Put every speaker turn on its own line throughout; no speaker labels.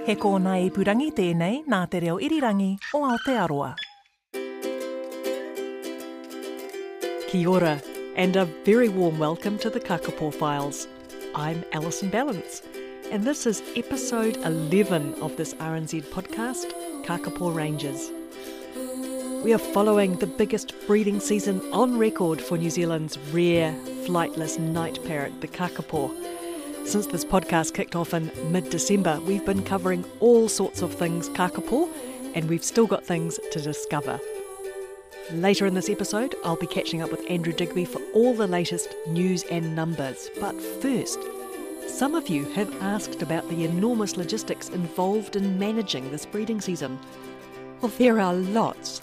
He kōna purangi tēnei nā te reo irirangi o Aotearoa. Kia ora, and a very warm welcome to the Kakapo Files. I'm Alison Ballance, and this is episode 11 of this RNZ podcast, Kakapo Rangers. We are following the biggest breeding season on record for New Zealand's rare flightless night parrot, the kakapo. Since this podcast kicked off in mid December, we've been covering all sorts of things kakapo, and we've still got things to discover. Later in this episode, I'll be catching up with Andrew Digby for all the latest news and numbers. But first, some of you have asked about the enormous logistics involved in managing this breeding season. Well, there are lots.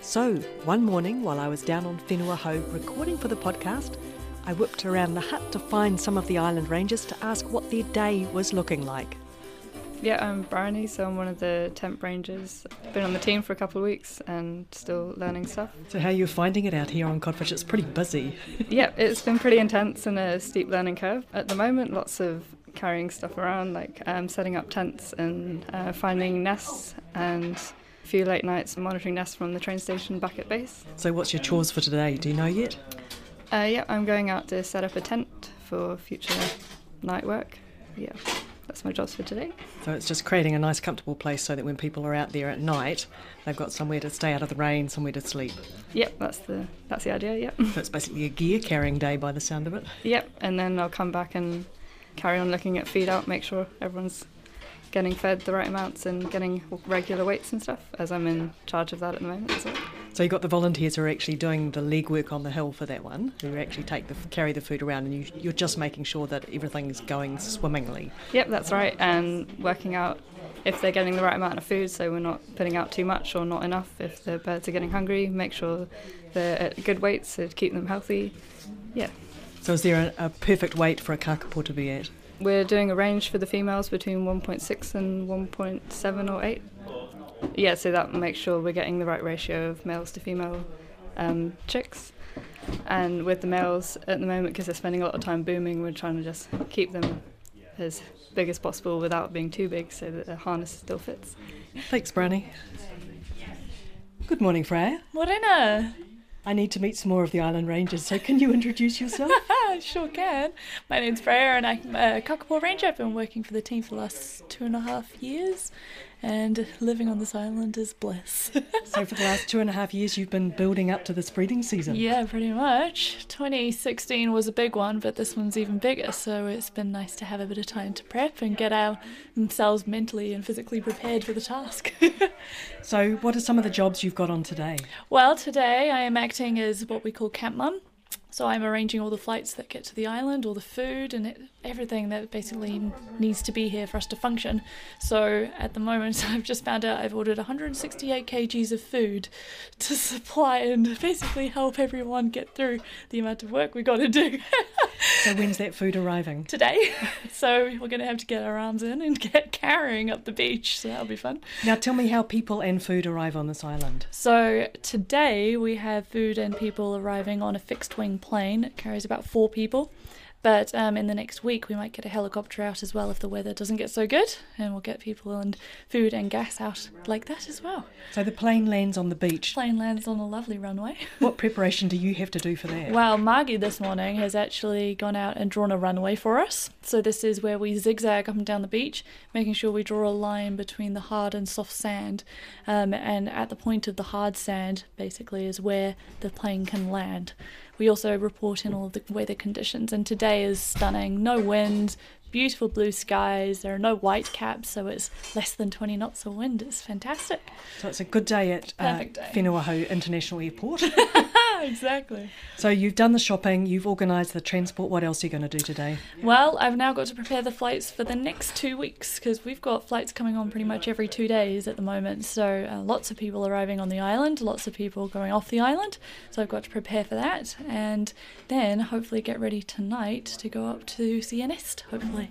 So, one morning while I was down on Whenua Hou recording for the podcast, I whipped around the hut to find some of the island rangers to ask what their day was looking like.
Yeah, I'm Bryony, so I'm one of the temp rangers. Been on the team for a couple of weeks and still learning stuff.
So, how are you finding it out here on Codfish? It's pretty busy.
yeah, it's been pretty intense and a steep learning curve. At the moment, lots of carrying stuff around, like um, setting up tents and uh, finding nests and a few late nights monitoring nests from the train station back at base.
So, what's your chores for today? Do you know yet?
Uh, yeah, I'm going out to set up a tent for future night work. Yeah that's my jobs for today.
So it's just creating a nice, comfortable place so that when people are out there at night, they've got somewhere to stay out of the rain, somewhere to sleep.
Yep, that's the that's the idea. Yep.
So it's basically a gear carrying day by the sound of it.
Yep, and then I'll come back and carry on looking at feed out, make sure everyone's getting fed the right amounts and getting regular weights and stuff, as I'm in charge of that at the moment. So.
So you've got the volunteers who are actually doing the legwork on the hill for that one, who actually take the carry the food around, and you, you're just making sure that everything is going swimmingly.
Yep, that's right, and working out if they're getting the right amount of food, so we're not putting out too much or not enough. If the birds are getting hungry, make sure they're at good weights to keep them healthy. Yeah.
So is there a, a perfect weight for a kakapo to be at?
We're doing a range for the females between 1.6 and 1.7 or 8 yeah, so that makes sure we're getting the right ratio of males to female um, chicks. And with the males at the moment, because they're spending a lot of time booming, we're trying to just keep them as big as possible without being too big so that the harness still fits.
Thanks, Bryony. Good morning, Freya.
Morena.
I need to meet some more of the Island Rangers, so can you introduce yourself?
sure can. My name's Freya and I'm a Kakapo Ranger. I've been working for the team for the last two and a half years and living on this island is bliss.
so, for the last two and a half years, you've been building up to this breeding season?
Yeah, pretty much. 2016 was a big one, but this one's even bigger, so it's been nice to have a bit of time to prep and get ourselves mentally and physically prepared for the task.
so, what are some of the jobs you've got on today?
Well, today I am acting as what we call camp mum. So I'm arranging all the flights that get to the island, all the food, and it, everything that basically needs to be here for us to function. So at the moment, I've just found out I've ordered 168 kgs of food to supply and basically help everyone get through the amount of work we've got to do.
so when's that food arriving?
Today. So we're going to have to get our arms in and get carrying up the beach. So that'll be fun.
Now tell me how people and food arrive on this island.
So today we have food and people arriving on a fixed wing plane. It carries about four people. But um, in the next week, we might get a helicopter out as well if the weather doesn't get so good, and we'll get people and food and gas out like that as well.
So the plane lands on the beach.
Plane lands on a lovely runway.
what preparation do you have to do for that?
Well, Margie this morning has actually gone out and drawn a runway for us. So this is where we zigzag up and down the beach, making sure we draw a line between the hard and soft sand, um, and at the point of the hard sand, basically, is where the plane can land. We also report in all of the weather conditions, and today is stunning. No wind, beautiful blue skies. There are no white caps, so it's less than 20 knots of wind. It's fantastic.
So it's a good day at uh, Hou International Airport.
exactly.
So you've done the shopping, you've organised the transport. What else are you going to do today?
Well, I've now got to prepare the flights for the next two weeks because we've got flights coming on pretty much every two days at the moment. So uh, lots of people arriving on the island, lots of people going off the island. So I've got to prepare for that, and then hopefully get ready tonight to go up to see a nest. Hopefully.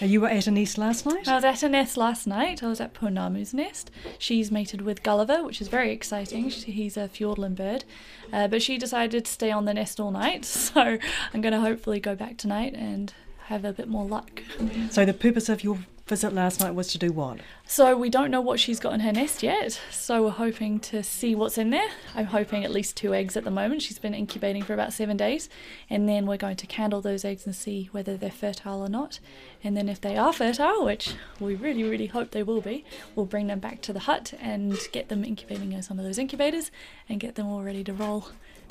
You were at a nest last night?
I was at a nest last night. I was at Pounamu's nest. She's mated with Gulliver, which is very exciting. She, he's a Fiordland bird. Uh, but she decided to stay on the nest all night, so I'm going to hopefully go back tonight and have a bit more luck.
So the purpose of your visit last night was to do what?
So we don't know what she's got in her nest yet. So we're hoping to see what's in there. I'm hoping at least two eggs at the moment. She's been incubating for about seven days. And then we're going to candle those eggs and see whether they're fertile or not. And then if they are fertile, which we really, really hope they will be, we'll bring them back to the hut and get them incubating in some of those incubators and get them all ready to roll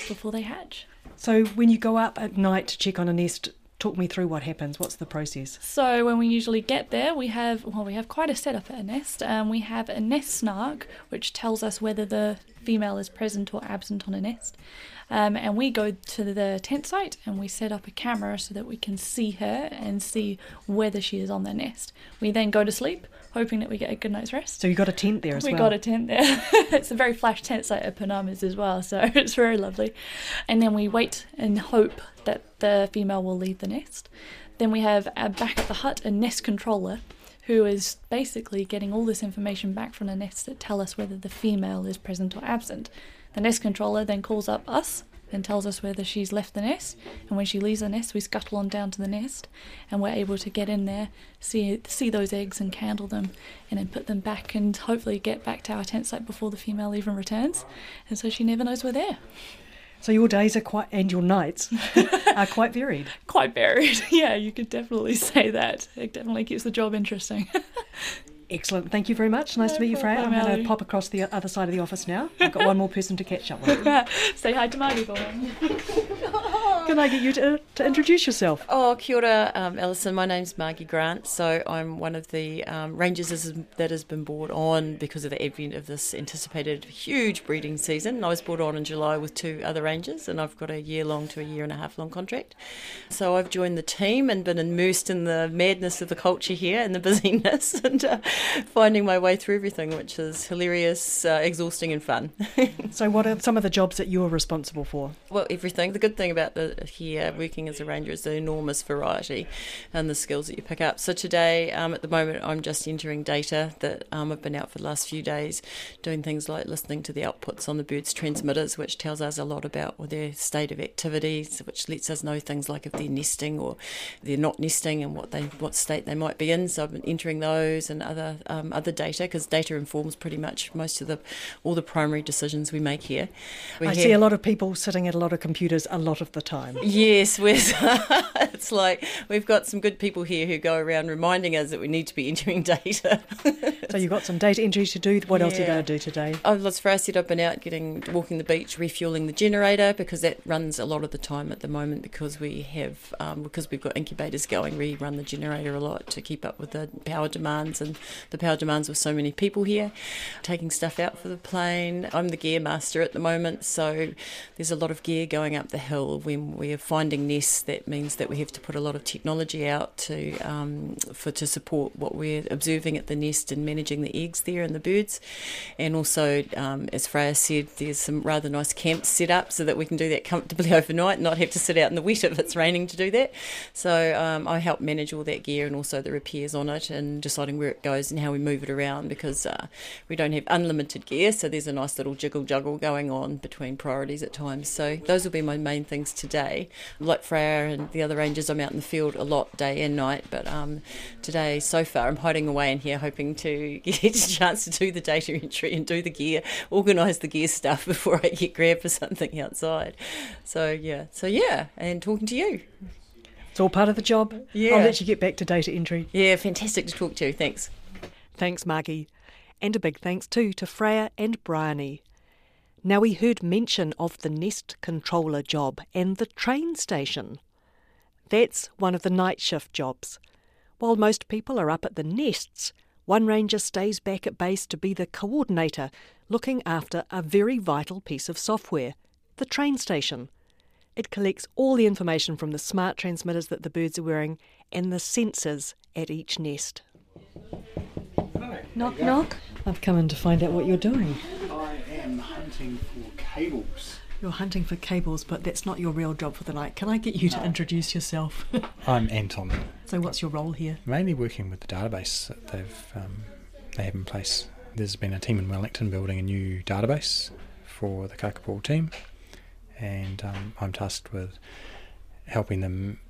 before they hatch.
So when you go up at night to check on a nest, talk me through what happens. What's the process?
So when we usually get there, we have well, we have quite a setup at a nest. Um, we have a nest snark, which tells us whether the female is present or absent on a nest. Um, and we go to the tent site and we set up a camera so that we can see her and see whether she is on the nest. We then go to sleep, hoping that we get a good night's rest.
So you got a tent there as
we
well.
We got a tent there. it's a very flash tent site at Pounamu's as well, so it's very lovely. And then we wait and hope that the female will leave the nest. Then we have back at the hut a nest controller who is basically getting all this information back from the nest that tell us whether the female is present or absent. The nest controller then calls up us and tells us whether she's left the nest. And when she leaves the nest, we scuttle on down to the nest, and we're able to get in there, see see those eggs, and candle them, and then put them back, and hopefully get back to our tent site before the female even returns. And so she never knows we're there.
So your days are quite and your nights are quite varied.
Quite varied, yeah. You could definitely say that. It definitely keeps the job interesting.
Excellent. Thank you very much. Nice
No
to meet you, Freya. I'm going to pop across the other side of the office now. I've got one more person to catch up with.
Say hi to Margie for me.
Can I get you to, to introduce yourself?
Oh, kia ora, um, Alison. My name's Margie Grant. So I'm one of the um, rangers that has been brought on because of the advent of this anticipated huge breeding season. I was brought on in July with two other rangers, and I've got a year long to a year and a half long contract. So I've joined the team and been immersed in the madness of the culture here and the busyness and uh, finding my way through everything, which is hilarious, uh, exhausting, and fun.
So, what are some of the jobs that you're responsible for?
Well, everything. The good thing about the here working as a ranger is the enormous variety and the skills that you pick up. So today, um, at the moment, I'm just entering data that um, I've been out for the last few days, doing things like listening to the outputs on the birds' transmitters, which tells us a lot about their state of activities, which lets us know things like if they're nesting or they're not nesting and what they what state they might be in. So I've been entering those and other um, other data because data informs pretty much most of the all the primary decisions we make here. We
I
have-
see a lot of people sitting at a lot of computers a lot of the time.
Yes, we're, it's like we've got some good people here who go around reminding us that we need to be entering data.
So, you've got some data entry to do. What else are you going to do today?
Oh, let's for us, said I've been out getting walking the beach, refueling the generator because that runs a lot of the time at the moment because we have um, because we've got incubators going. We run the generator a lot to keep up with the power demands and the power demands with so many people here. Taking stuff out for the plane. I'm the gear master at the moment, so there's a lot of gear going up the hill. When we are finding nests, that means that we have to put a lot of technology out to um, for to support what we're observing at the nest and managing the eggs there and the birds. And also, um, as Freya said, there's some rather nice camps set up so that we can do that comfortably overnight and not have to sit out in the wet if it's raining to do that. So um, I help manage all that gear and also the repairs on it and deciding where it goes and how we move it around because uh, we don't have unlimited gear. So there's a nice little jiggle juggle going on between priorities at times. So those will be my main things today. Like Freya and the other rangers, I'm out in the field a lot day and night. But um, today, so far, I'm hiding away in here hoping to get a chance to do the data entry and do the gear, organise the gear stuff before I get grabbed for something outside. So yeah, so yeah, and talking to you.
It's all part of the job.
Yeah.
I'll let you get back to data entry.
Yeah, fantastic to talk to you. Thanks.
Thanks, Margie. And a big thanks too to Freya and Bryony. Now we heard mention of the nest controller job and the train station. That's one of the night shift jobs. While most people are up at the nests, one ranger stays back at base to be the coordinator, looking after a very vital piece of software the train station. It collects all the information from the smart transmitters that the birds are wearing and the sensors at each nest. Knock, knock. I've come in to find out what you're doing.
I am hunting for cables.
You're hunting for cables, but that's not your real job for the night. Can I get you to introduce yourself?
I'm Anton,
so, what's your role here?
mainly working with the database that they've um, they have in place. There's been a team in Wellington building a new database for the Kakapo team, and um, I'm tasked with helping them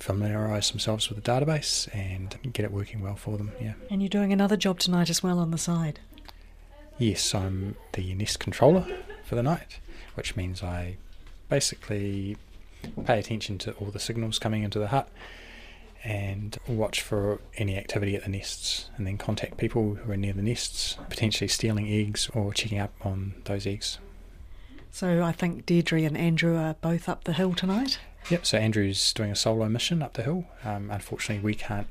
familiarise themselves with the database and get it working well for them. Yeah.
And you're doing another job tonight as well on the side.
Yes, I'm the Nest controller for the night, which means I basically pay attention to all the signals coming into the hut and watch for any activity at the nests and then contact people who are near the nests, potentially stealing eggs or checking up on those eggs.
So I think Deirdre and Andrew are both up the hill tonight.
Yep, so Andrew's doing a solo mission up the hill. Um, unfortunately, we can't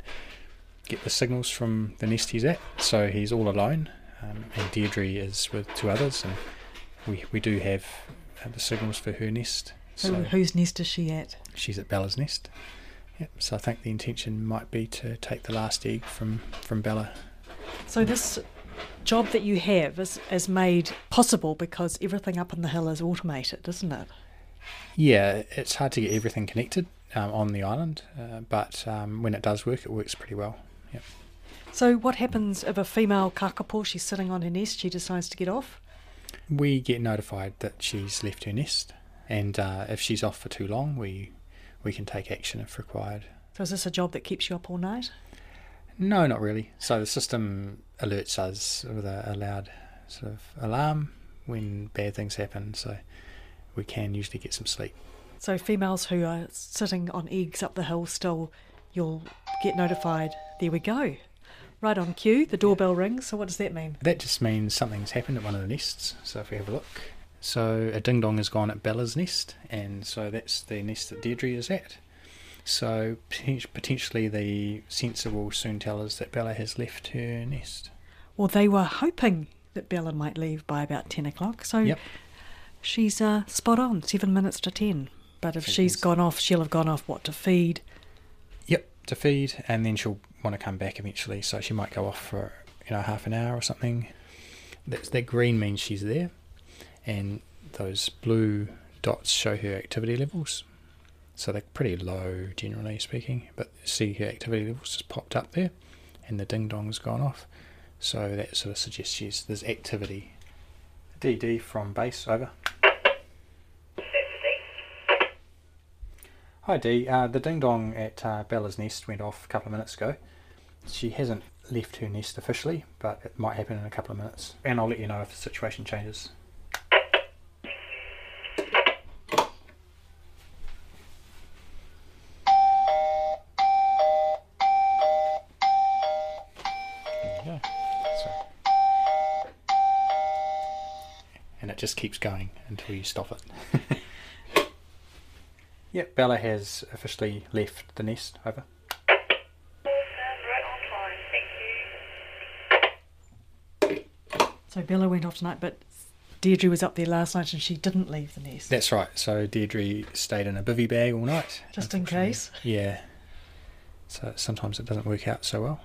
get the signals from the nest he's at, so he's all alone. Um, and Deirdre is with two others, and we, we do have uh, the signals for her nest.
So
So
whose nest is she at?
she's at Bella's nest. Yep, so I think the intention might be to take the last egg from, from Bella.
So this job that you have is, is made possible because everything up on the hill is automated, isn't it?
Yeah, it's hard to get everything connected um, on the island, uh, but um, when it does work, it works pretty well. Yep.
So what happens if a female kakapo, she's sitting on her nest, she decides to get off?
We get notified that she's left her nest, and uh, if she's off for too long, we we can take action if required.
So is this a job that keeps you up all night?
No, not really. So the system alerts us with a, a loud sort of alarm when bad things happen, so we can usually get some sleep.
So females who are sitting on eggs up the hill still, you'll get notified. There we go. Right on cue, the doorbell rings. So what does that mean?
That just means something's happened at one of the nests. So if we have a look, so a ding dong has gone at Bella's nest, and so that's the nest that Deirdre is at. So potentially the sensor will soon tell us that Bella has left her nest.
Well, they were hoping that Bella might leave by about 10 o'clock. So
Yep.
she's uh, spot on, seven minutes to 10. But if she's gone off, she'll have gone off what to feed.
Yep, to feed, and then she'll want to come back eventually. So she might go off for you know half an hour or something. That's that green means she's there, and those blue dots show her activity levels. So they're pretty low, generally speaking. But see her activity levels just popped up there, and the ding dong's gone off. So that sort of suggests there's activity. DD from base over. Hi Dee, uh, the ding dong at uh, Bella's nest went off a couple of minutes ago. She hasn't left her nest officially, but it might happen in a couple of minutes. And I'll let you know if the situation changes. There you go. So- And it just keeps going until you stop it. Yep, Bella has officially left the nest. Over.
So Bella went off tonight, but Deirdre was up there last night and she didn't leave the nest.
That's right. So Deirdre stayed in a bivy bag all night.
Just in case.
Yeah. So sometimes it doesn't work out so well.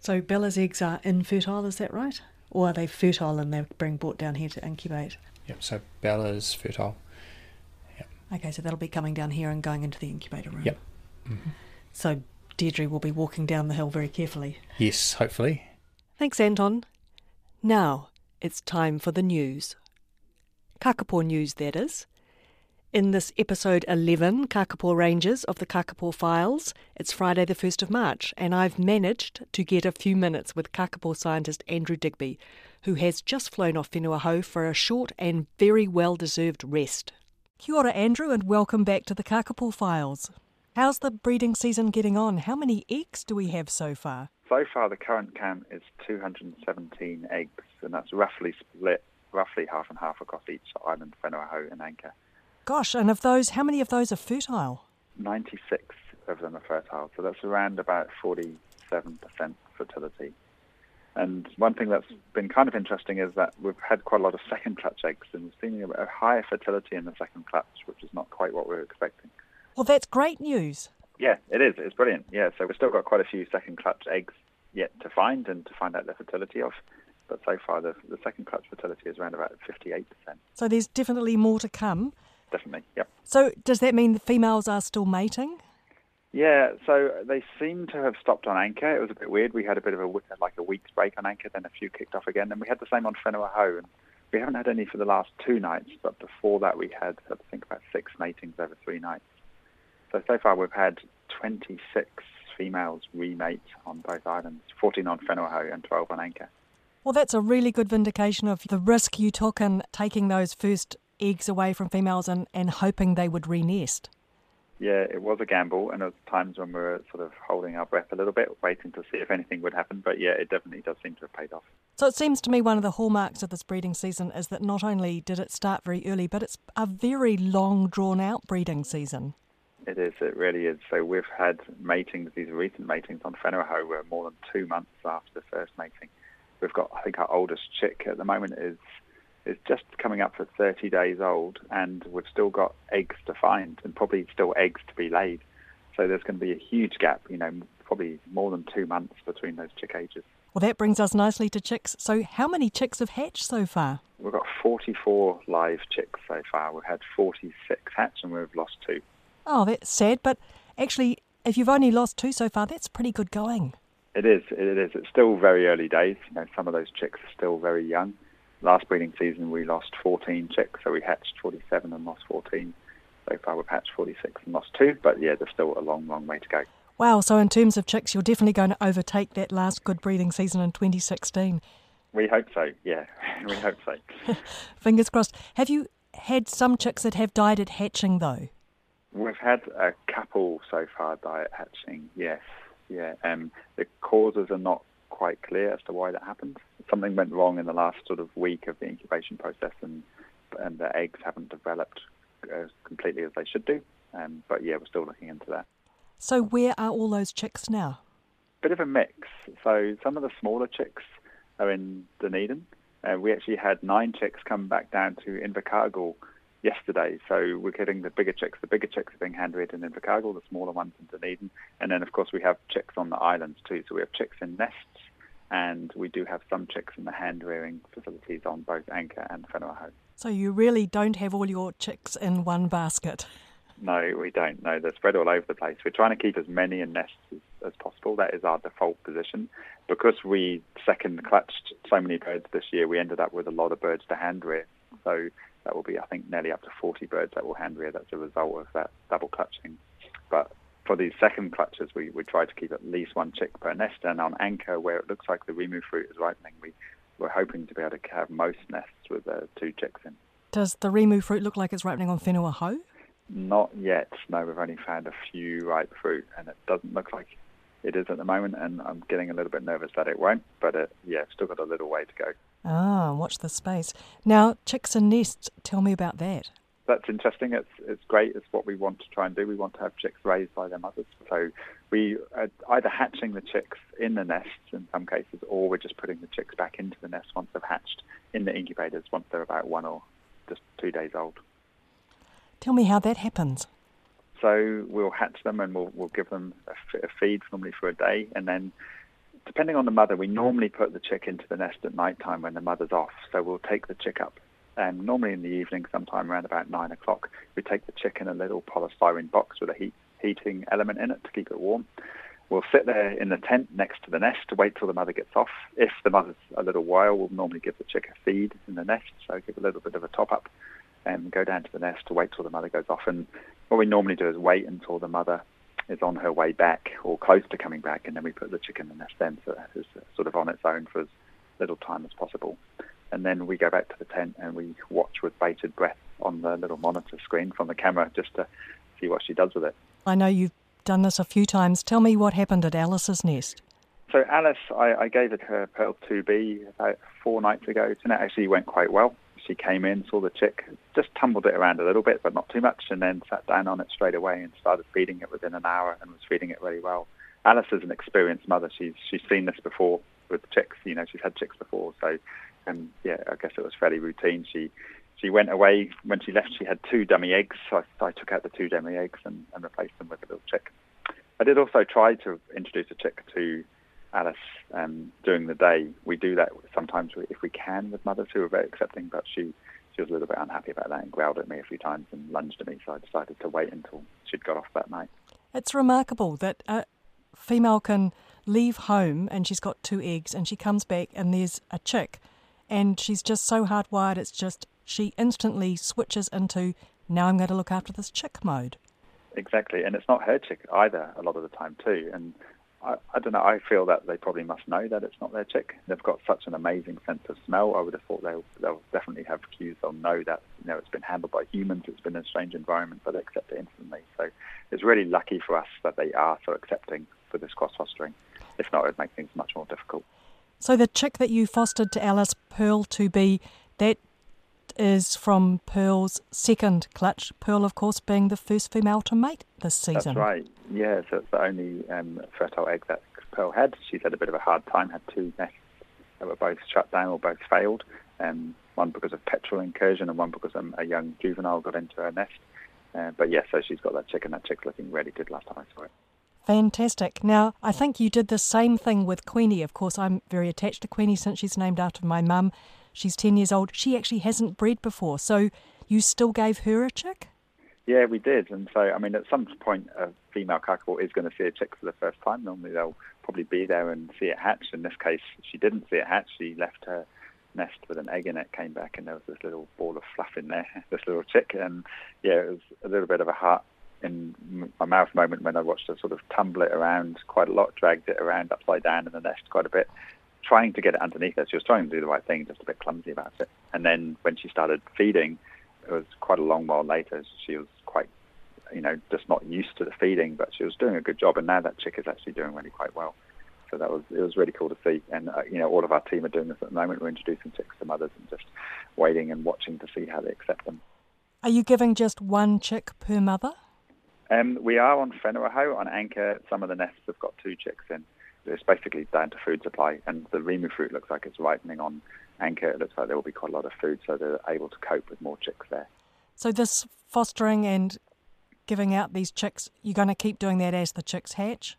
So Bella's eggs are infertile, is that right? Or are they fertile and they're being brought down here to incubate?
Yep. So Bella's fertile.
Okay, so that'll be coming down here and going into the incubator room.
Yep. hmm
So Deirdre will be walking down the hill very carefully.
Yes, hopefully.
Thanks, Anton. Now it's time for the news. Kakapo news, that is. In this episode 11, Kakapo Rangers of the Kakapo Files, it's Friday the 1st of March, and I've managed to get a few minutes with Kakapo scientist Andrew Digby, who has just flown off Whenua for a short and very well deserved rest. Kia ora, Andrew, and welcome back to the Kakapo Files. How's the breeding season getting on? How many eggs do we have so far?
So far, the current count is 217 eggs, and that's roughly split, roughly half and half across each island, Whenua and Anchor.
Gosh, and of those, how many of those are fertile?
96 of them are fertile, so that's around about 47% fertility. And one thing that's been kind of interesting is that we've had quite a lot of second clutch eggs, and we've seen a higher fertility in the second clutch, which is not quite what we were expecting.
Well, that's great news.
Yeah, it is. It's brilliant. Yeah, so we've still got quite a few second clutch eggs yet to find and to find out the fertility of. But so far, the, the second clutch fertility is around about 58%.
So there's definitely more to come.
Definitely, yep.
So does that mean the females are still mating?
Yeah, so they seem to have stopped on anchor. It was a bit weird. We had a bit of a like a week's break on anchor, then a few kicked off again, and we had the same on Whenua Hou. And we haven't had any for the last two nights, but before that we had I think about six matings over three nights. So so far we've had 26 females remate on both islands, 14 on Whenua Hou and 12 on anchor.
Well, that's a really good vindication of the risk you took in taking those first eggs away from females and, and hoping they would re-nest.
Yeah, it was a gamble, and there was times when we were sort of holding our breath a little bit, waiting to see if anything would happen. But yeah, it definitely does seem to have paid off.
So it seems to me one of the hallmarks of this breeding season is that not only did it start very early, but it's a very long, drawn-out breeding season.
It is. It really is. So we've had matings, these recent matings on Whenua were more than two months after the first mating. We've got, I think, our oldest chick at the moment is is just coming up for 30 days old, and we've still got eggs to find, and probably still eggs to be laid. So there's going to be a huge gap. You know, probably more than two months between those chick ages.
Well, that brings us nicely to chicks. So, how many chicks have hatched so far?
We've got 44 live chicks so far. We've had 46 hatch, and we've lost two.
Oh, that's sad, but actually, if you've only lost two so far, that's pretty good going.
It is. It is. It's still very early days. You know, some of those chicks are still very young. Last breeding season, we lost 14 chicks, so we hatched 47 and lost 14. So far, we've hatched 46 and lost two, but yeah, there's still a long, long way to go.
Wow, so in terms of chicks, you're definitely going to overtake that last good breeding season in 2016.
We hope so, yeah. we hope so.
Fingers crossed. Have you had some chicks that have died at hatching, though?
We've had a couple so far die at hatching, yes. Yeah, um, the causes are not quite clear as to why that happened. Something went wrong in the last sort of week of the incubation process, and and the eggs haven't developed as completely as they should do. Um, but yeah, we're still looking into that.
So where are all those chicks now?
Bit of a mix. So some of the smaller chicks are in Dunedin. Uh, we actually had nine chicks come back down to Invercargill yesterday. So we're getting the bigger chicks. The bigger chicks are being hand reared in Invercargill, the smaller ones in Dunedin. And then, of course, we have chicks on the islands too. So we have chicks in nests, and we do have some chicks in the hand rearing facilities on both Anchor and Hou.
So you really don't have all your chicks in one basket.
No, we don't. No, they're spread all over the place. We're trying to keep as many in nests as, as possible. That is our default position. Because we second clutched so many birds this year, we ended up with a lot of birds to hand rear. So that will be, I think, nearly up to 40 birds that will hand rear. That's a result of that double clutching. But for these second clutches, we, we try to keep at least one chick per nest. And on anchor, where it looks like the rimu fruit is ripening, we, we're hoping to be able to have most nests with uh, two chicks in.
Does the rimu fruit look like it's ripening on Whenua Hou?
Not yet. No, we've only found a few ripe fruit, and it doesn't look like it is at the moment. And I'm getting a little bit nervous that it won't. But it, yeah, still got a little way to go.
Ah, watch the space. Now, chicks and nests. Tell me about that.
That's interesting. It's it's great. It's what we want to try and do. We want to have chicks raised by their mothers. So we are either hatching the chicks in the nests in some cases, or we're just putting the chicks back into the nest once they've hatched in the incubators once they're about one or just two days old.
Tell me how that happens.
So we'll hatch them and we'll, we'll give them a, f- a feed normally for a day, and then depending on the mother, we normally put the chick into the nest at night time when the mother's off. So we'll take the chick up, and normally in the evening, sometime around about nine o'clock, we take the chick in a little polystyrene box with a heat, heating element in it to keep it warm. We'll sit there in the tent next to the nest to wait till the mother gets off. If the mother's a little while, we'll normally give the chick a feed in the nest, so give a little bit of a top up, and go down to the nest to wait till the mother goes off. And what we normally do is wait until the mother is on her way back or close to coming back, and then we put the chicken in the nest then, so it's sort of on its own for as little time as possible. And then we go back to the tent and we watch with bated breath on the little monitor screen from the camera just to see what she does with it.
I know you've done this a few times. Tell me what happened at Alice's nest.
So Alice, I, I gave it her Pearl 2B about four nights ago, and it actually went quite well. She came in, saw the chick, just tumbled it around a little bit, but not too much, and then sat down on it straight away and started feeding it within an hour and was feeding it really well. Alice is an experienced mother. She's she's seen this before. with chicks. You know, she's had chicks before, so um, yeah, I guess it was fairly routine. She she went away when she left. She had two dummy eggs, so I, I took out the two dummy eggs and, and replaced them with a little chick. I did also try to introduce a chick to Alice um, during the day. We do that sometimes if we can with mothers who are very accepting, but she she was a little bit unhappy about that and growled at me a few times and lunged at me, so I decided to wait until she'd got off that night.
It's remarkable that a female can leave home and she's got two eggs and she comes back and there's a chick and she's just so hardwired it's just she instantly switches into now I'm going to look after this chick mode.
Exactly, and it's not her chick either a lot of the time too. And I, I don't know. I feel that they probably must know that it's not their chick. They've got such an amazing sense of smell. I would have thought they'll they'll definitely have cues. They'll know that you know it's been handled by humans. It's been in a strange environment, but they accept it instantly. So it's really lucky for us that they are so accepting for this cross fostering. If not, it would make things much more difficult.
So the chick that you fostered to Alice Pearl 2B that is from Pearl's second clutch. Pearl, of course, being the first female to mate this season.
That's right. Yeah, so it's the only um, fertile egg that Pearl had. She's had a bit of a hard time. Had two nests that were both shut down or both failed. Um, one because of petrel incursion and one because um, a young juvenile got into her nest. Uh, but yes, yeah, so she's got that chick, and that chick's looking really good last time I saw it.
Fantastic. Now, I think you did the same thing with Queenie. Of course, I'm very attached to Queenie since she's named after my mum. She's 10 years old. She actually hasn't bred before. So you still gave her a chick?
Yeah, we did. And so, I mean, at some point, a female kakapo is going to see a chick for the first time. Normally, they'll probably be there and see it hatch. In this case, she didn't see it hatch. She left her nest with an egg in it, came back, and there was this little ball of fluff in there, this little chick. And yeah, it was a little bit of a heart in my mouth moment when I watched her sort of tumble it around quite a lot, dragged it around upside down in the nest quite a bit, trying to get it underneath her. She was trying to do the right thing, just a bit clumsy about it. And then when she started feeding, it was quite a long while later. She was quite, you know, just not used to the feeding, but she was doing a good job. And now that chick is actually doing really quite well. So that was it was really cool to see. And uh, you know, all of our team are doing this at the moment. We're introducing chicks to mothers and just waiting and watching to see how they accept them.
Are you giving just one chick per mother?
Um, we are on Whenua on Anchor. Some of the nests have got two chicks in it's basically down to food supply. And the rimu fruit looks like it's ripening on Anchor. It looks like there will be quite a lot of food, so they're able to cope with more chicks there.
So this fostering and giving out these chicks, you're going to keep doing that as the chicks hatch?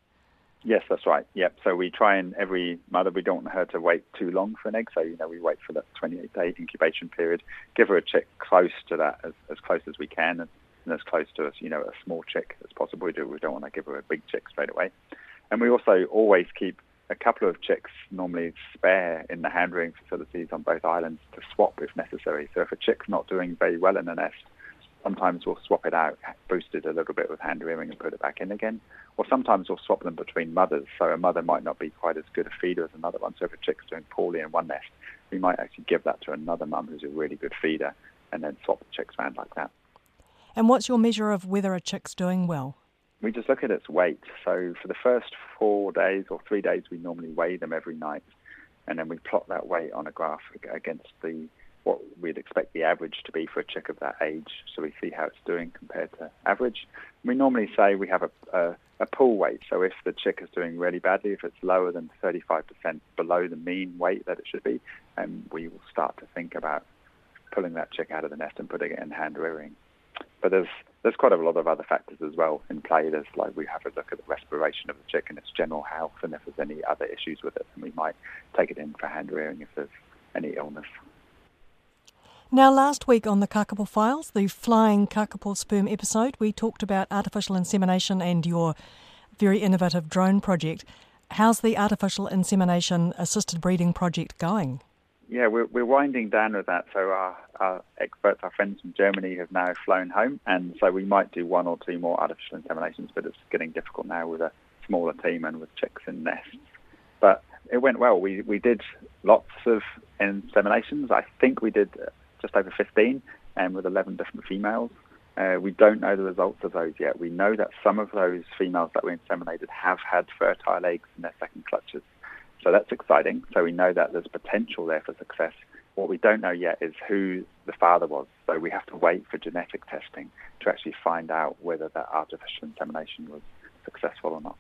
Yes, that's right. Yep. So we try and every mother, we don't want her to wait too long for an egg. So, you know, we wait for that 28 day incubation period, give her a chick close to that, as, as close as we can, and, and as close to, us, you know, a small chick as possible. We, do, we don't want to give her a big chick straight away. And we also always keep a couple of chicks normally spare in the hand rearing facilities on both islands to swap if necessary. So if a chick's not doing very well in the nest, sometimes we'll swap it out, boost it a little bit with hand rearing and put it back in again. Or sometimes we'll swap them between mothers. So a mother might not be quite as good a feeder as another one. So if a chick's doing poorly in one nest, we might actually give that to another mum who's a really good feeder and then swap the chicks around like that.
And what's your measure of whether a chick's doing well?
We just look at its weight. So for the first four days or three days, we normally weigh them every night, and then we plot that weight on a graph against the what we'd expect the average to be for a chick of that age. So we see how it's doing compared to average. We normally say we have a, a, a pull weight. So if the chick is doing really badly, if it's lower than 35% below the mean weight that it should be, and we will start to think about pulling that chick out of the nest and putting it in hand rearing. But there's there's quite a lot of other factors as well in play. There's like we have a look at the respiration of the chick and its general health, and if there's any other issues with it, then we might take it in for hand rearing if there's any illness.
Now, last week on the Kakapo Files, the flying Kakapo sperm episode, we talked about artificial insemination and your very innovative drone project. How's the artificial insemination assisted breeding project going?
Yeah, we're, we're winding down with that. So our, our experts, our friends from Germany, have now flown home, and so we might do one or two more artificial inseminations, but it's getting difficult now with a smaller team and with chicks in nests. But it went well. We we did lots of inseminations. I think we did just over 15, and with 11 different females. Uh, we don't know the results of those yet. We know that some of those females that we inseminated have had fertile eggs in their second clutches. So that's exciting. So we know that there's potential there for success. What we don't know yet is who the father was. So we have to wait for genetic testing to actually find out whether that artificial insemination was successful or not.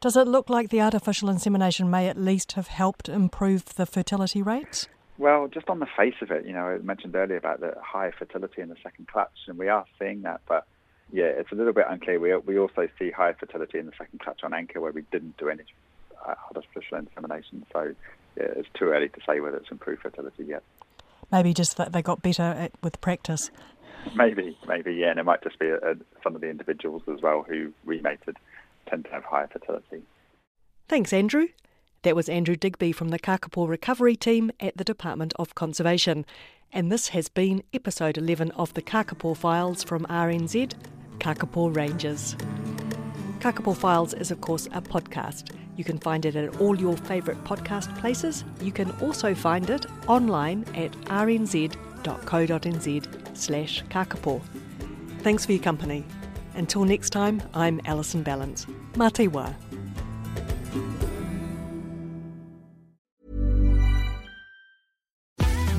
Does it look like the artificial insemination may at least have helped improve the fertility rates?
Well, just on the face of it, you know, I mentioned earlier about the high fertility in the second clutch, and we are seeing that, but yeah, it's a little bit unclear. We we also see high fertility in the second clutch on Anchor where we didn't do any uh, artificial insemination. So yeah, it's too early to say whether it's improved fertility yet.
Maybe just that they got better at, with practice.
Maybe, maybe, yeah, and it might just be a, a, some of the individuals as well who remated tend to have higher fertility.
Thanks, Andrew. That was Andrew Digby from the Kakapo Recovery Team at the Department of Conservation. And this has been episode 11 of the Kakapo Files from RNZ, Kakapo Rangers. Kakapo Files is, of course, a podcast. You can find it at all your favourite podcast places. You can also find it online at rnz.co.nz slash kakapo. Thanks for your company. Until next time, I'm Alison Ballance. Mate wa.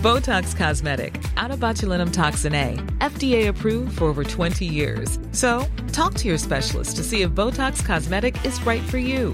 Botox Cosmetic, onabotulinumtoxinA, FDA approved for over 20 years. So, talk to your specialist to see if Botox Cosmetic is right for you.